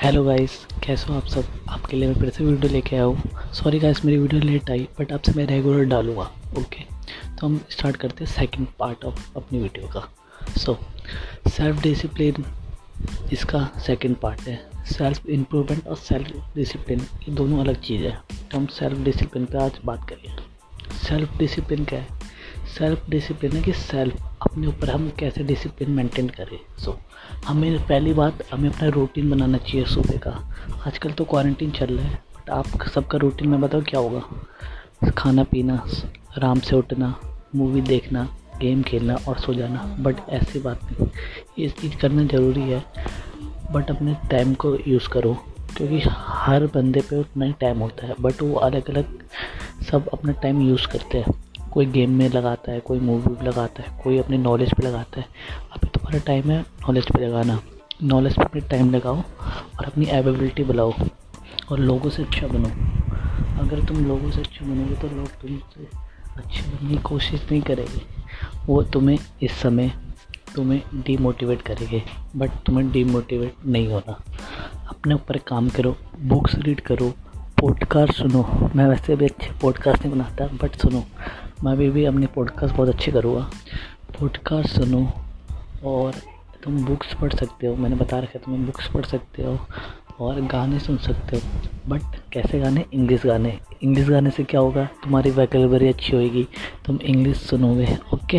Hello guys कैसे हो आप सब? आपके लिए मैं फिर से वीडियो लेके आया हूँ। सॉरी गाइस मेरी वीडियो लेट आई बट आपसे मैं रेगुलर डालूँगा ओके तो हम स्टार्ट करते हैं सेकंड पार्ट ऑफ़ अपनी वीडियो का। सो सेल्फ डिसिप्लिन इसका सेकंड पार्ट है। सेल्फ इम्प्रूवमेंट और सेल्फ डिसिप्लिन ये दोनों अलग चीज़ है। तो हम सेल्फ डिसिप्लिन पर आज बात करिए सेल्फ डिसिप्लिन क्या है? सेल्फ डिसिप्लिन है कि सेल्फ अपने ऊपर हम कैसे डिसिप्लिन मेंटेन करें। सो so, हमें पहली बात हमें अपना रूटीन बनाना चाहिए सुबह का। आजकल तो क्वारंटीन चल रहा है बट आप सबका रूटीन में बताओ क्या होगा? खाना पीना आराम से उठना मूवी देखना गेम खेलना और सो जाना। बट ऐसी बात नहीं। ये चीज़ करना ज़रूरी है बट अपने टाइम को यूज़ करो। क्योंकि हर बंदे पे उतना ही टाइम होता है बट वो अलग अलग सब अपना टाइम यूज़ करते हैं। कोई गेम में लगाता है, कोई मूवी में लगाता है, कोई अपनी नॉलेज पे लगाता है, अभी तुम्हारा टाइम है नॉलेज पे लगाना। नॉलेज पे अपने टाइम लगाओ और अपनी एबिलिटी बढ़ाओ और लोगों से अच्छा बनो। अगर तुम लोगों से अच्छा बनोगे तो लोग तुमसे अच्छे बनने की कोशिश नहीं करेंगे। वो तुम्हें इस समय तुम्हें डीमोटिवेट करेंगे बट तुम्हें डीमोटिवेट नहीं होना। अपने ऊपर काम करो बुक्स रीड करो पॉडकास्ट सुनो। मैं वैसे भी अच्छे पॉडकास्ट नहीं बनाता बट सुनो। मैं अभी भी अपनी पॉडकास्ट बहुत अच्छी करूँगा। पॉडकास्ट सुनो और तुम बुक्स पढ़ सकते हो। मैंने बता रखा है तुम्हें बुक्स पढ़ सकते हो और गाने सुन सकते हो। बट कैसे गाने? इंग्लिश गाने। इंग्लिश गाने से क्या होगा? तुम्हारी वैकलबरी अच्छी होएगी। तुम इंग्लिश सुनोगे ओके